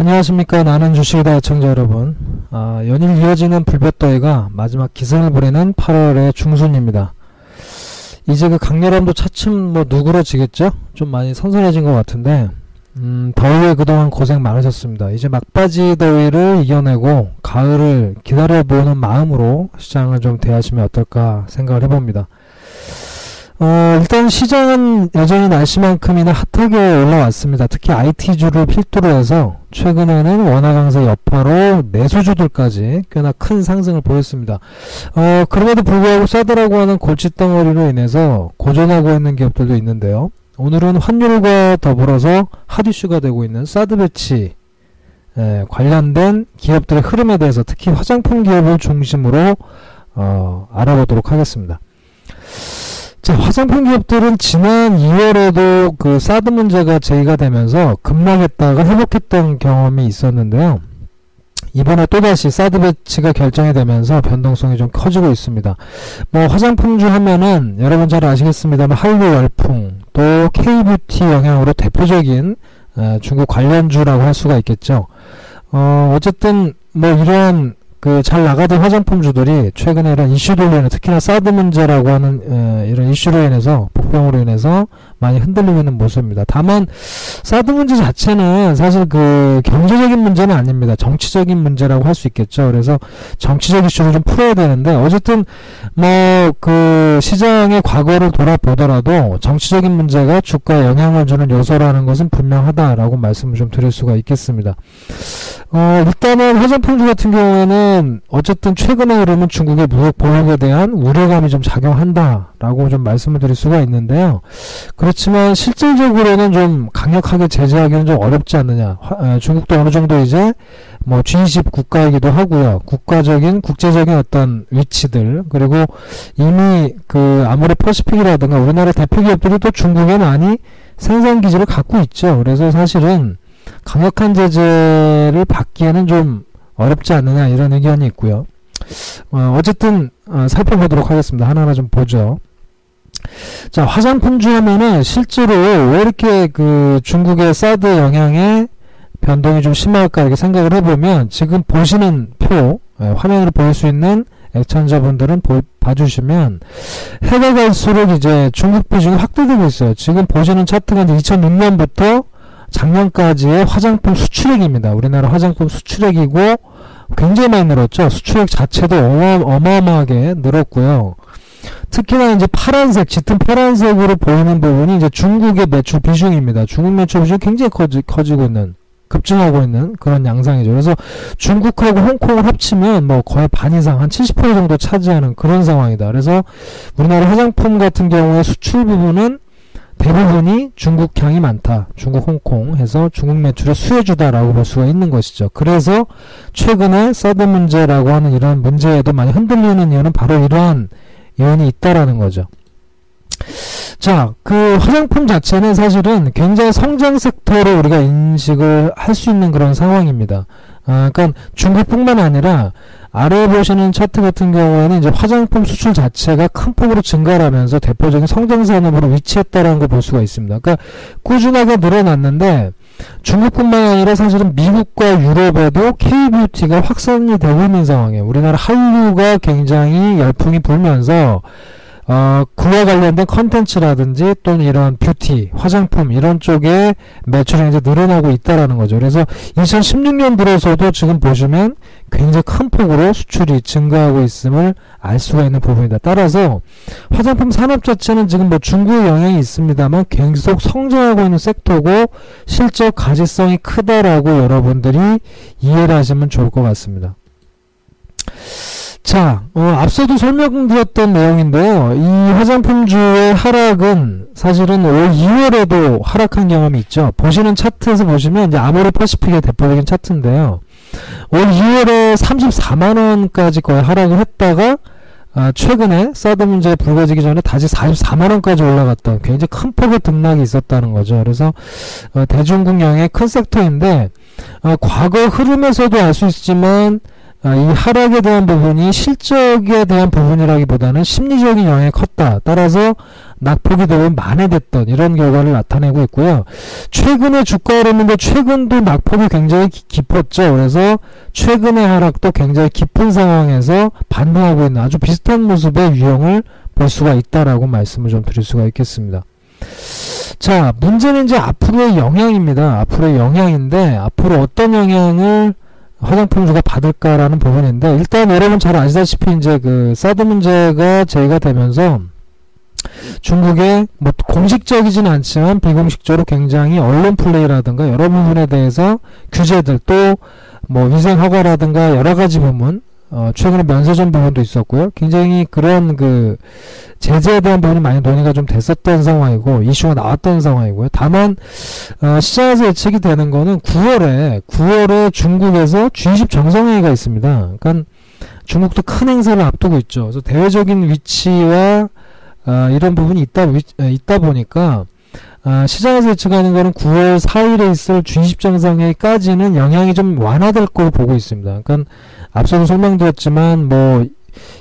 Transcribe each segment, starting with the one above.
안녕하십니까. 나는 주식이다 애청자 여러분. 아, 연일 이어지는 불볕더위가 마지막 기승을 부리는 8월의 중순입니다. 이제 그 강렬함도 차츰 뭐 누그러지겠죠? 좀 많이 선선해진 것 같은데 음, 더위에 그동안 고생 많으셨습니다. 이제 막바지 더위를 이겨내고 가을을 기다려보는 마음으로 시장을 좀 대하시면 어떨까 생각을 해봅니다 어, 일단 시장은 여전히 날씨만큼이나 핫하게 올라왔습니다. 특히 IT주를 필두로 해서 최근에는 원화 강세 여파로 내수주들까지 꽤나 큰 상승을 보였습니다. 어, 그럼에도 불구하고 싸더라고 하는 골칫덩어리로 인해서 고전하고 있는 기업들도 있는데요. 오늘은 환율과 더불어서 핫이슈가 되고 있는 사드 배치 에, 관련된 기업들의 흐름에 대해서 특히 화장품 기업을 중심으로 어, 알아보도록 하겠습니다. 자, 화장품 기업들은 지난 2월에도 그 사드 문제가 제기가 되면서 급락했다가 회복했던 경험이 있었는데요. 이번에 또다시 사드 배치가 결정이 되면서 변동성이 좀 커지고 있습니다. 뭐 화장품주 하면은 여러분 잘 아시겠습니다만 한류 열풍 또 K뷰티 영향으로 대표적인 어, 중국 관련주라고 할 수가 있겠죠. 어, 어쨌든 뭐 이러한 그 잘 나가던 화장품주들이 최근에 이런 이슈들로 인해 특히나 사드 문제라고 하는 에, 이런 이슈로 인해서 복병으로 인해서 많이 흔들리고 있는 모습입니다. 다만 사드 문제 자체는 사실 그 경제적인 문제는 아닙니다. 정치적인 문제라고 할 수 있겠죠. 그래서 정치적 이슈를 좀 풀어야 되는데 어쨌든 뭐 그 시장의 과거를 돌아보더라도 정치적인 문제가 주가에 영향을 주는 요소라는 것은 분명하다라고 말씀을 좀 드릴 수가 있겠습니다. 어, 일단은 화장품주 같은 경우에는 어쨌든 최근에 흐름은 중국의 무역 보복에 대한 우려감이 좀 작용한다라고 좀 말씀을 드릴 수가 있는데요. 그 렇지만 실질적으로는 좀 강력하게 제재하기는 좀 어렵지 않느냐. 중국도 어느 정도 이제 뭐 G20 국가이기도 하고요. 국가적인 국제적인 어떤 위치들 그리고 이미 그 아무래 퍼시픽이라든가 우리나라 대표 기업들이 또 중국에 많이 생산 기지를 갖고 있죠. 그래서 사실은 강력한 제재를 받기에는 좀 어렵지 않느냐 이런 의견이 있고요. 어, 어쨌든 어, 살펴보도록 하겠습니다. 하나하나 좀 보죠. 자 화장품주 하면은 실제로 왜 이렇게 그 중국의 사드 영향에 변동이 좀 심할까 이렇게 생각을 해보면 지금 보시는 표 예, 화면으로 보일 수 있는 애청자분들은 보, 봐주시면 해가 갈수록 이제 중국 비중이 확대되고 있어요. 지금 보시는 차트가 이제 2006년부터 작년까지의 화장품 수출액입니다. 우리나라 화장품 수출액이고 굉장히 많이 늘었죠. 수출액 자체도 어마, 어마어마하게 늘었고요. 특히나 이제 파란색, 짙은 파란색으로 보이는 부분이 이제 중국의 매출 비중입니다. 중국 매출 비중이 굉장히 커지, 커지고 있는, 급증하고 있는 그런 양상이죠. 그래서 중국하고 홍콩을 합치면 뭐 거의 반 이상, 한 70% 정도 차지하는 그런 상황이다. 그래서 우리나라 화장품 같은 경우에 수출 부분은 대부분이 중국향이 많다. 중국, 홍콩 해서 중국 매출의 수혜주다라고 볼 수가 있는 것이죠. 그래서 최근에 사드 문제라고 하는 이런 문제에도 많이 흔들리는 이유는 바로 이러한 요인이 있다라는 거죠. 자, 그 화장품 자체는 사실은 굉장히 성장 섹터로 우리가 인식을 할 수 있는 그런 상황입니다. 아, 그러니까 중국뿐만 아니라 아래에 보시는 차트 같은 경우에는 이제 화장품 수출 자체가 큰 폭으로 증가를 하면서 대표적인 성장 산업으로 위치했다라는 걸 볼 수가 있습니다. 그러니까 꾸준하게 늘어났는데 중국뿐만 아니라 사실은 미국과 유럽에도 K뷰티가 확산이 되고 있는 상황이에요. 우리나라 한류가 굉장히 열풍이 불면서 어, 그와 관련된 컨텐츠라든지 또는 이런 뷰티, 화장품 이런 쪽에 매출이 이제 늘어나고 있다라는 거죠. 그래서 2016년 들어서도 지금 보시면 굉장히 큰 폭으로 수출이 증가하고 있음을 알 수가 있는 부분이다. 따라서 화장품 산업 자체는 지금 뭐 중국의 영향이 있습니다만 계속 성장하고 있는 섹터고 실적 가지성이 크다라고 여러분들이 이해를 하시면 좋을 것 같습니다. 자, 어, 앞서도 설명드렸던 내용인데요. 이 화장품주의 하락은 사실은 올 2월에도 하락한 경험이 있죠. 보시는 차트에서 보시면 이제 아모레 퍼시픽의 대표적인 차트인데요. 올 2월에 34만원까지 거의 하락을 했다가 아, 최근에 사드 문제 불거지기 전에 다시 44만원까지 올라갔던 굉장히 큰 폭의 등락이 있었다는 거죠. 그래서 어, 대중국영의 큰 섹터인데 어, 과거 흐름에서도 알 수 있지만 아, 이 하락에 대한 부분이 실적에 대한 부분이라기보다는 심리적인 영향이 컸다. 따라서 낙폭이 되면 만회됐던 이런 결과를 나타내고 있고요. 최근에 주가 오르는데 최근도 낙폭이 굉장히 깊었죠. 그래서 최근의 하락도 굉장히 깊은 상황에서 반등하고 있는 아주 비슷한 모습의 유형을 볼 수가 있다라고 말씀을 좀 드릴 수가 있겠습니다. 자, 문제는 이제 앞으로의 영향입니다. 앞으로의 영향인데 앞으로 어떤 영향을 화장품주가 받을까라는 부분인데 일단 여러분 잘 아시다시피 이제 그 사드 문제가 제기가 되면서 중국의 뭐 공식적이진 않지만 비공식적으로 굉장히 언론 플레이라든가 여러 부분에 대해서 규제들 또 뭐 위생 허가라든가 여러 가지 부분 어 최근에 면세점 부분도 있었고요. 굉장히 그런 그 제재에 대한 부분이 많이 논의가 좀 됐었던 상황이고 이슈가 나왔던 상황이고요. 다만 어, 시장에서 예측이 되는 거는 9월에 9월에 중국에서 G20 정상회의가 있습니다. 그러니까 중국도 큰 행사를 앞두고 있죠. 그래서 대외적인 위치와 어, 이런 부분이 있다 위, 있다 보니까 어, 시장에서 예측하는 거는 9월 4일에 있을 G20 정상회의까지는 영향이 좀 완화될 거로 보고 있습니다. 그러니까 앞서도 설명드렸지만 뭐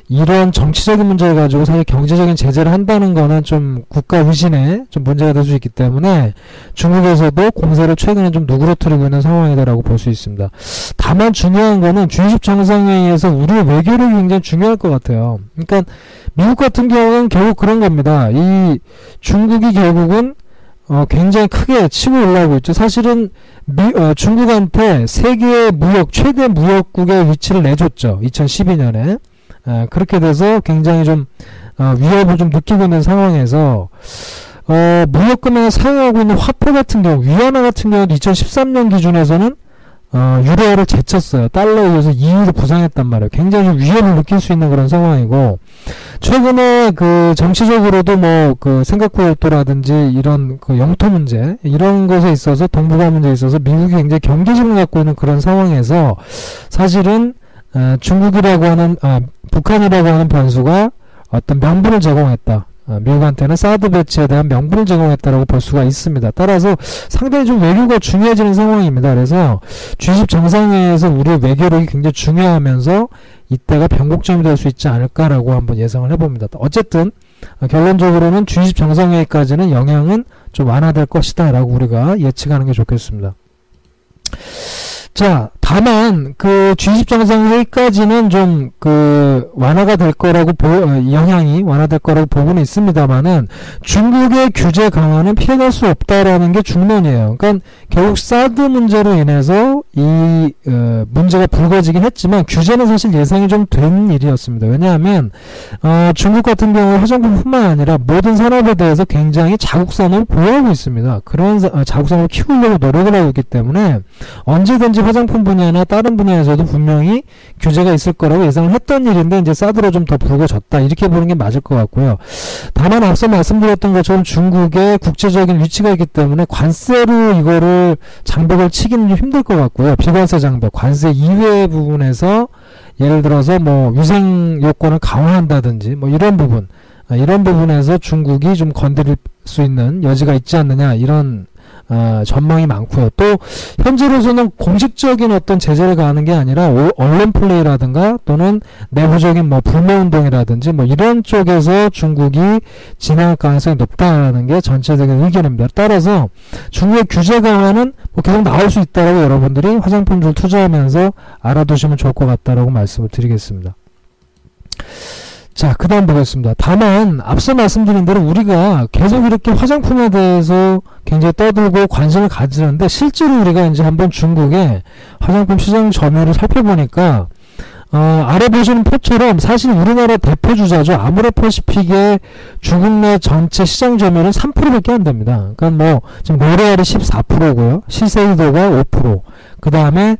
이런 정치적인 문제를 가지고 사실 경제적인 제재를 한다는 거는 좀 국가 의신에 좀 문제가 될 수 있기 때문에 중국에서도 공세를 최근에 좀 누그러뜨리고 있는 상황이다라고 볼 수 있습니다. 다만 중요한 거는 G20 정상회의에서 우리 외교력이 굉장히 중요할 것 같아요. 그러니까 미국 같은 경우는 결국 그런 겁니다. 이 중국이 결국은 어, 굉장히 크게 치고 올라오고 있죠. 사실은 미, 어, 중국한테 세계 무역 최대 무역국의 위치를 내줬죠. 2012년에. 아, 그렇게 돼서 굉장히 좀 어, 위협을 좀 느끼고 있는 상황에서 어, 무역 금액을 사용하고 있는 화폐 같은 경우 위안화 같은 경우도 2013년 기준에서는 어, 유로화를 제쳤어요. 달러에 의해서 2유로 부상했단 말이에요. 굉장히 좀 위협을 느낄 수 있는 그런 상황이고 최근에 그 정치적으로도 뭐 그 생각구 열도라든지 이런 그 영토 문제 이런 것에 있어서 동북아 문제에 있어서 미국이 굉장히 경계심을 갖고 있는 그런 상황에서 사실은 어, 중국이라고 하는 아, 북한이라고 하는 변수가 어떤 명분을 제공했다. 어, 미국한테는 사드 배치에 대한 명분을 제공했다라고 볼 수가 있습니다. 따라서 상당히 좀 외교가 중요해지는 상황입니다. 그래서 G20 정상회의에서 우리 외교력이 굉장히 중요하면서 이때가 변곡점이 될 수 있지 않을까라고 한번 예상을 해봅니다. 어쨌든 어, 결론적으로는 G20 정상회의까지는 영향은 좀 완화될 것이다라고 우리가 예측하는 게 좋겠습니다. 자, 다만 그 G20 정상 회의까지는 좀 그 완화가 될 거라고 보, 어, 영향이 완화될 거라고 보고는 있습니다만은 중국의 규제 강화는 피해갈 수 없다라는 게 중론이에요. 그러니까 결국 사드 문제로 인해서 이 어, 문제가 불거지긴 했지만 규제는 사실 예상이 좀 된 일이었습니다. 왜냐하면 어, 중국 같은 경우 화장품뿐만 아니라 모든 산업에 대해서 굉장히 자국 산업을 보호하고 있습니다. 그런 어, 자국 산업을 키우려고 노력을 하고 있기 때문에 언제든지 화장품 분야나 다른 분야에서도 분명히 규제가 있을 거라고 예상을 했던 일인데 이제 사드로 좀 더 불거졌다 이렇게 보는 게 맞을 것 같고요. 다만 앞서 말씀드렸던 것처럼 중국의 국제적인 위치가 있기 때문에 관세로 이거를 장벽을 치기는 좀 힘들 것 같고요. 비관세 장벽, 관세 이외의 부분에서 예를 들어서 뭐 위생 요건을 강화한다든지 뭐 이런 부분 아, 이런 부분에서 중국이 좀 건드릴 수 있는 여지가 있지 않느냐 이런 어, 전망이 많고요. 또 현재로서는 공식적인 어떤 제재를 가하는 게 아니라 오, 언론 플레이라든가 또는 내부적인 뭐 불매 운동이라든지 뭐 이런 쪽에서 중국이 진행할 가능성이 높다는 게 전체적인 의견입니다. 따라서 중국의 규제 강화는 뭐 계속 나올 수 있다라고 여러분들이 화장품 줄 투자하면서 알아두시면 좋을 것 같다라고 말씀을 드리겠습니다. 자, 그 다음 보겠습니다. 다만, 앞서 말씀드린 대로 우리가 계속 이렇게 화장품에 대해서 굉장히 떠들고 관심을 가지는데, 실제로 우리가 이제 한번 중국의 화장품 시장 점유율을 살펴보니까, 어, 아래 보시는 표처럼 사실 우리나라 대표 주자죠. 아모레퍼시픽의 중국 내 전체 시장 점유율은 3%밖에 안 됩니다. 그러니까 뭐 지금 로레알이 14%고요. 시세이도가 5%. 그 다음에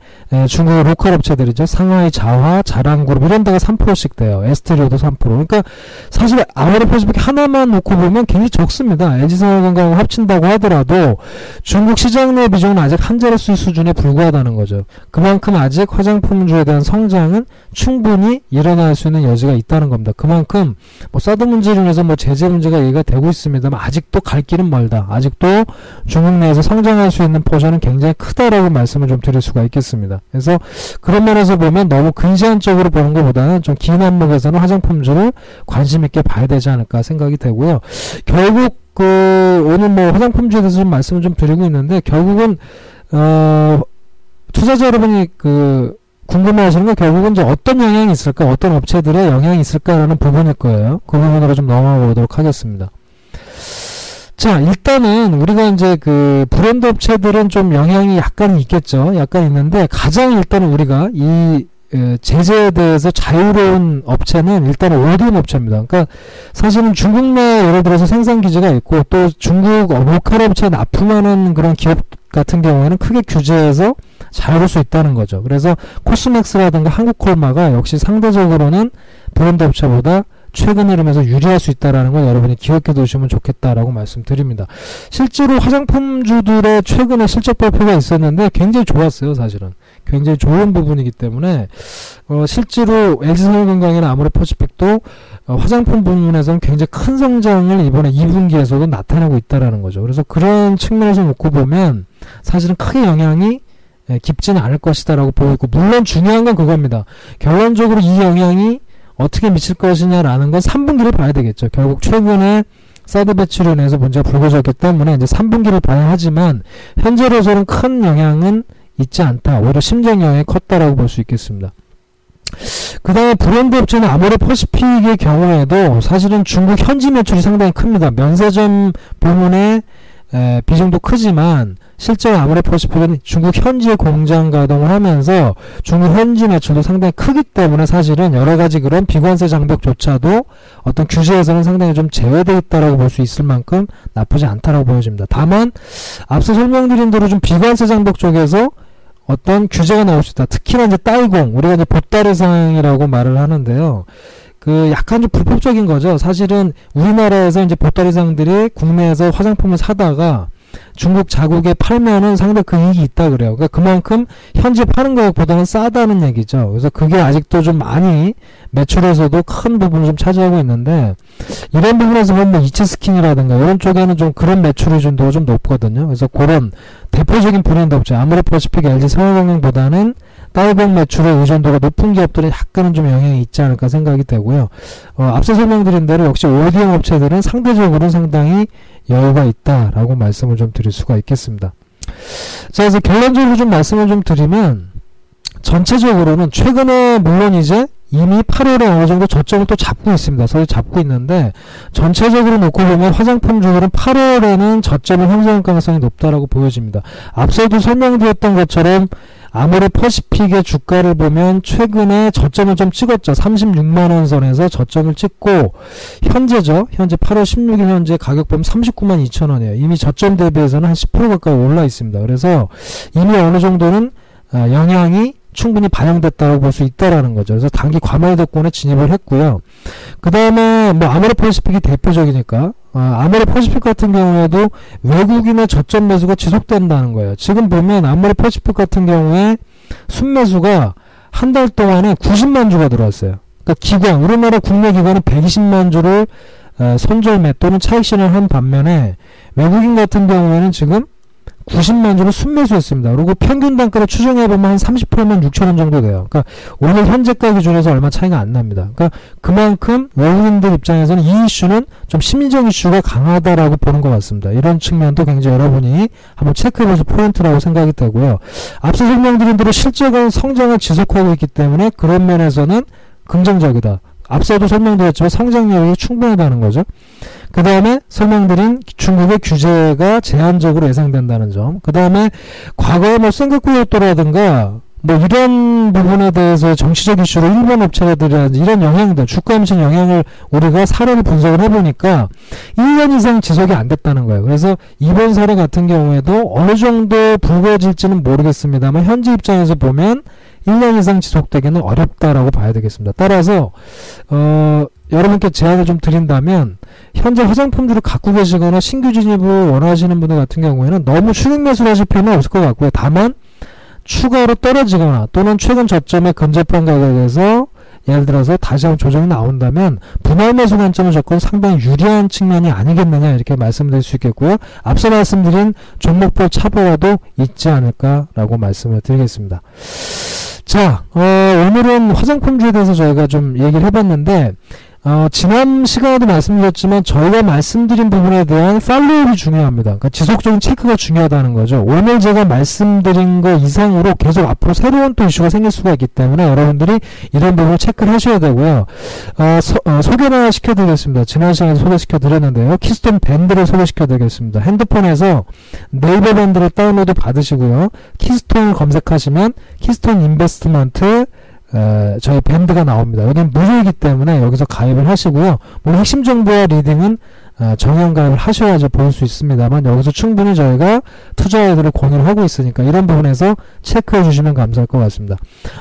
중국의 로컬 업체들이죠. 상하이 자화, 자랑그룹 이런 데가 3%씩 돼요. 에스티로더도 3%. 그러니까 사실 아모레 퍼시픽 하나만 놓고 보면 굉장히 적습니다. LG생활건강하고 합친다고 하더라도 중국 시장 내 비중은 아직 한 자릿수 수준에 불과하다는 거죠. 그만큼 아직 화장품주에 대한 성장은 충분히 일어날 수 있는 여지가 있다는 겁니다. 그만큼 뭐 사드 문제로 인해서 뭐 제재 문제가 얘기가 되고 있습니다만 아직도 갈 길은 멀다. 아직도 중국 내에서 성장할 수 있는 포션은 굉장히 크다라고 말씀을 좀 드릴 수가 있겠습니다. 그래서 그런 면에서 보면 너무 근시안적으로 보는 것보다는 좀 긴 안목에서는 화장품주를 관심 있게 봐야 되지 않을까 생각이 되고요. 결국 그 오늘 뭐 화장품주에 대해서 좀 말씀을 좀 드리고 있는데 결국은 어 투자자 여러분이 그 궁금해하시는 건 결국은 이제 어떤 영향이 있을까, 어떤 업체들의 영향이 있을까라는 부분일 거예요. 그 부분으로 좀 넘어가 보도록 하겠습니다. 자, 일단은 우리가 이제 그 브랜드 업체들은 좀 영향이 약간 있겠죠. 약간 있는데 가장 일단은 우리가 이 제재에 대해서 자유로운 업체는 일단은 오디움 업체입니다. 그러니까 사실은 중국 내 예를 들어서 생산 기지가 있고 또 중국 로컬 업체에 납품하는 그런 기업 같은 경우에는 크게 규제해서 자유로울 수 있다는 거죠. 그래서 코스맥스라든가 한국콜마가 역시 상대적으로는 브랜드 업체보다 최근 흐름에서 유리할 수 있다라는 걸 여러분이 기억해 두시면 좋겠다라고 말씀드립니다. 실제로 화장품주들의 최근에 실적 발표가 있었는데 굉장히 좋았어요, 사실은. 굉장히 좋은 부분이기 때문에 어, 실제로 LG생활건강이나 아모레 퍼시픽도 어, 화장품 부문에서는 굉장히 큰 성장을 이번에 2분기에서도 나타내고 있다라는 거죠. 그래서 그런 측면에서 놓고 보면 사실은 크게 영향이 예, 깊지는 않을 것이다라고 보이고 물론 중요한 건 그겁니다. 결론적으로 이 영향이 어떻게 미칠 것이냐라는 건 3분기를 봐야 되겠죠. 결국 최근에 사드 배출로 인해서 문제가 불거졌기 때문에 이제 3분기를 봐야 하지만 현재로서는 큰 영향은 있지 않다. 오히려 심정 영향이 컸다라고 볼 수 있겠습니다. 그 다음에 브랜드 업체는 아모레 퍼시픽의 경우에도 사실은 중국 현지 매출이 상당히 큽니다. 면세점 부문의 에, 비중도 크지만 실제로 아모레퍼시픽은 중국 현지에 공장 가동을 하면서 중국 현지 매출도 상당히 크기 때문에 사실은 여러 가지 그런 비관세 장벽조차도 어떤 규제에서는 상당히 좀 제외되어 있다라고 볼 수 있을 만큼 나쁘지 않다라고 보여집니다. 다만 앞서 설명드린 대로 좀 비관세 장벽 쪽에서 어떤 규제가 나올 수 있다. 특히나 이제 딸공 우리가 이제 보따리상이라고 말을 하는데요. 그 약간 좀 불법적인 거죠. 사실은 우리나라에서 이제 보따리상들이 국내에서 화장품을 사다가 중국 자국에 팔면은 상당히 그 이익이 있다 그래요. 그러니까 그만큼 현지 파는 가격보다는 싸다는 얘기죠. 그래서 그게 아직도 좀 많이 매출에서도 큰 부분을 좀 차지하고 있는데 이런 부분에서 보면 뭐 이츠 스킨이라든가 이런 쪽에는 좀 그런 매출 의존도가 좀 높거든요. 그래서 그런 대표적인 브랜드 업체 아모레퍼시픽 LG 생활건강보다는 딸공 매출의 의존도가 높은 기업들이 약간은 좀 영향이 있지 않을까 생각이 되고요. 어, 앞서 설명드린 대로 역시 오디오 업체들은 상대적으로 상당히 여유가 있다라고 말씀을 좀 드릴 수가 있겠습니다. 자, 그래서 결론적으로 좀 말씀을 좀 드리면 전체적으로는 최근에 물론 이제 이미 8월에 어느 정도 저점을 또 잡고 있습니다. 서로 잡고 있는데 전체적으로 놓고 보면 화장품 주들은 8월에는 저점을 형성할 가능성이 높다라고 보여집니다. 앞서도 설명드렸던 것처럼 아무래 퍼시픽의 주가를 보면 최근에 저점을 좀 찍었죠. 36만원 선에서 저점을 찍고 현재죠. 현재 8월 16일 현재 가격 보면 39만 2천원이에요. 이미 저점 대비해서는 한 10% 가까이 올라 있습니다. 그래서 이미 어느 정도는 아, 영향이 충분히 반영됐다고 볼 수 있다라는 거죠. 그래서 단기 과매도권에 진입을 했고요. 그 다음에 뭐 아모레 퍼시픽이 대표적이니까 아, 아모레 퍼시픽 같은 경우에도 외국인의 저점 매수가 지속된다는 거예요. 지금 보면 아모레 퍼시픽 같은 경우에 순매수가 한 달 동안에 90만 주가 들어왔어요. 그러니까 기관, 우리나라 국내 기관은 120만 주를 어, 손절매 또는 차익 실현한 반면에 외국인 같은 경우에는 지금 90만 주를 순매수했습니다. 그리고 평균 단가를 추정해 보면 한 30%면 6천 원 정도 돼요. 그러니까 오늘 현재가 기준에서 얼마 차이가 안 납니다. 그러니까 그만큼 외국인들 입장에서는 이 이슈는 좀 심리적 이슈가 강하다라고 보는 것 같습니다. 이런 측면도 굉장히 여러분이 한번 체크해보실 포인트라고 생각이 되고요. 앞서 설명드린 대로 실제가 성장을 지속하고 있기 때문에 그런 면에서는 긍정적이다. 앞서도 설명드렸지만 성장력이 충분하다는 거죠. 그 다음에 설명드린 중국의 규제가 제한적으로 예상된다는 점. 그 다음에 과거에 뭐 싱가포르라든가 뭐 이런 부분에 대해서 정치적 이슈로 일본 업체들이라든지 이런 영향들, 주가 함신 영향을 우리가 사례를 분석을 해보니까 1년 이상 지속이 안 됐다는 거예요. 그래서 이번 사례 같은 경우에도 어느 정도 불거질지는 모르겠습니다만 현재 입장에서 보면 1년 이상 지속되기는 어렵다라고 봐야 되겠습니다. 따라서 어, 여러분께 제안을 좀 드린다면 현재 화장품들을 갖고 계시거나 신규 진입을 원하시는 분들 같은 경우에는 너무 추격 매수를 하실 필요는 없을 것 같고요. 다만 추가로 떨어지거나 또는 최근 저점의 근접한 가격에서 예를 들어서 다시 한번 조정이 나온다면 분할 매수 관점을 접근 상당히 유리한 측면이 아니겠느냐 이렇게 말씀드릴 수 있겠고요. 앞서 말씀드린 종목별 차보와도 있지 않을까라고 말씀을 드리겠습니다. 자, 어, 오늘은 화장품주에 대해서 저희가 좀 얘기를 해봤는데 어, 지난 시간에도 말씀드렸지만 저희가 말씀드린 부분에 대한 팔로우이 중요합니다. 그러니까 지속적인 체크가 중요하다는 거죠. 오늘 제가 말씀드린 거 이상으로 계속 앞으로 새로운 또 이슈가 생길 수가 있기 때문에 여러분들이 이런 부분을 체크를 하셔야 되고요. 어, 소, 어, 소개를 시켜드리겠습니다. 지난 시간에 소개시켜드렸는데요. 키스톤 밴드를 소개시켜드리겠습니다. 핸드폰에서 네이버 밴드를 다운로드 받으시고요. 키스톤을 검색하시면 키스톤 인베스트먼트 에, 저희 밴드가 나옵니다. 여기는 무료이기 때문에 여기서 가입을 하시고요. 물론 핵심 정보와 leading은 어, 정회원 가입을 하셔야지 볼 수 있습니다만 여기서 충분히 저희가 투자자들을 공유를 하고 있으니까 이런 부분에서 체크해 주시면 감사할 것 같습니다.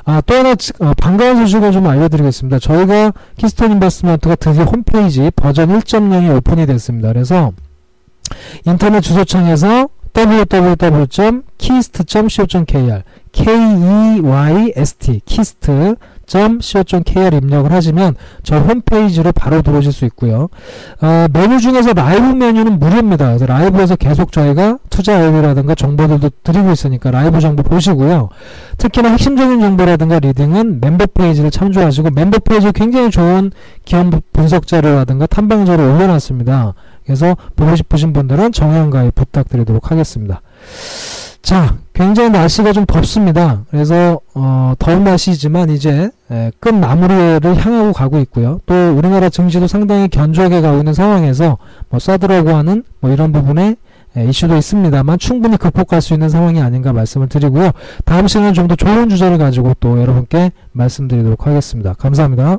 아, 또 하나 어, 반가운 소식을 좀 알려드리겠습니다. 저희가 키스톤 인베스트먼트가 드디어 홈페이지 버전 1.0이 오픈이 됐습니다. 그래서 인터넷 주소창에서 www.keyst.co.kr K-E-Y-S-T keyst.co.kr 입력을 하시면 저 홈페이지로 바로 들어오실 수 있고요. 어, 메뉴 중에서 라이브 메뉴는 무료입니다. 그래서 라이브에서 계속 저희가 투자 아이디라든가 정보들도 드리고 있으니까 라이브 정보 보시고요. 특히나 핵심적인 정보라든가 leading은 멤버 페이지를 참조하시고 멤버 페이지 굉장히 좋은 기업 분석 자료라든가 탐방 자료 올려놨습니다. 그래서 보고 싶으신 분들은 정회원 가입 부탁드리도록 하겠습니다. 자, 굉장히 날씨가 좀 덥습니다. 그래서 어, 더운 날씨지만 이제 에, 끝 마무리를 향하고 가고 있고요. 또 우리나라 증시도 상당히 견조하게 가고 있는 상황에서 뭐 사드라고 하는 뭐 이런 부분에 에, 이슈도 있습니다만 충분히 극복할 수 있는 상황이 아닌가 말씀을 드리고요. 다음 시간은 좀더 좋은 주제를 가지고 또 여러분께 말씀드리도록 하겠습니다. 감사합니다.